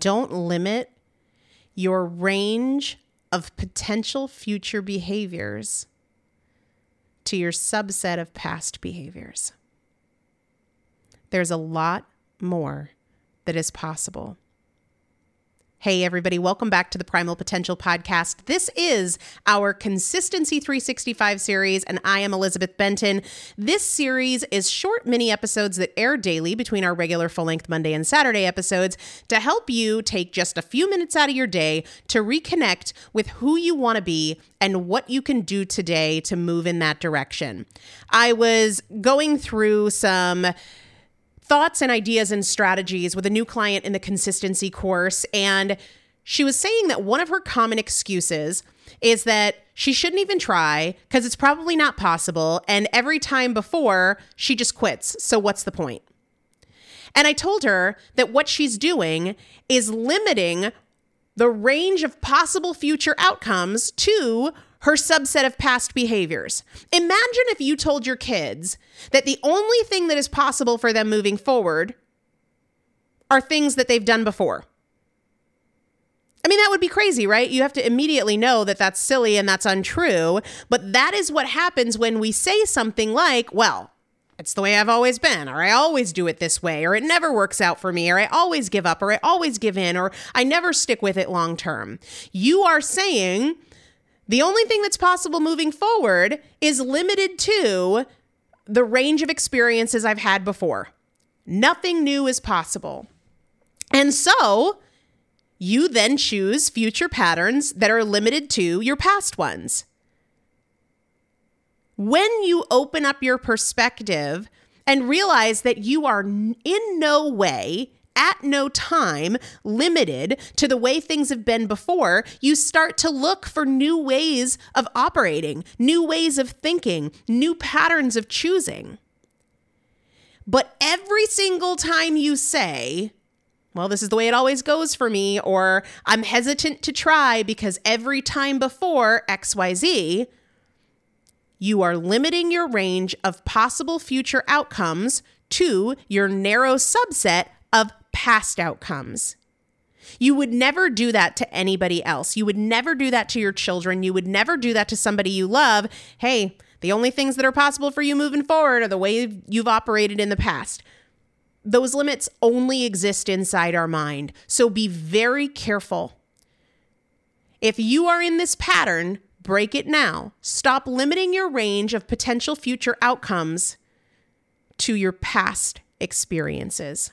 Don't limit your range of potential future behaviors to your subset of past behaviors. There's a lot more that is possible. Hey, everybody, welcome back to the Primal Potential Podcast. This is our Consistency 365 series, and I am Elizabeth Benton. This series is short mini episodes that air daily between our regular full length Monday and Saturday episodes to help you take just a few minutes out of your day to reconnect with who you want to be and what you can do today to move in that direction. I was going through some thoughts and ideas and strategies with a new client in the consistency course. And she was saying that one of her common excuses is that she shouldn't even try because it's probably not possible. And every time before, she just quits. So, what's the point? And I told her that what she's doing is limiting the range of possible future outcomes to her subset of past behaviors. Imagine if you told your kids that the only thing that is possible for them moving forward are things that they've done before. I mean, that would be crazy, right? You have to immediately know that that's silly and that's untrue. But that is what happens when we say something like, well, it's the way I've always been, or I always do it this way, or it never works out for me, or I always give up, or I always give in, or I never stick with it long term. You are saying the only thing that's possible moving forward is limited to the range of experiences I've had before. Nothing new is possible. And so you then choose future patterns that are limited to your past ones. When you open up your perspective and realize that you are in no way at no time limited to the way things have been before, you start to look for new ways of operating, new ways of thinking, new patterns of choosing. But every single time you say, well, this is the way it always goes for me, or I'm hesitant to try because every time before XYZ, you are limiting your range of possible future outcomes to your narrow subset of past outcomes. You would never do that to anybody else. You would never do that to your children. You would never do that to somebody you love. Hey, the only things that are possible for you moving forward are the way you've operated in the past. Those limits only exist inside our mind. So be very careful. If you are in this pattern, break it now. Stop limiting your range of potential future outcomes to your past experiences.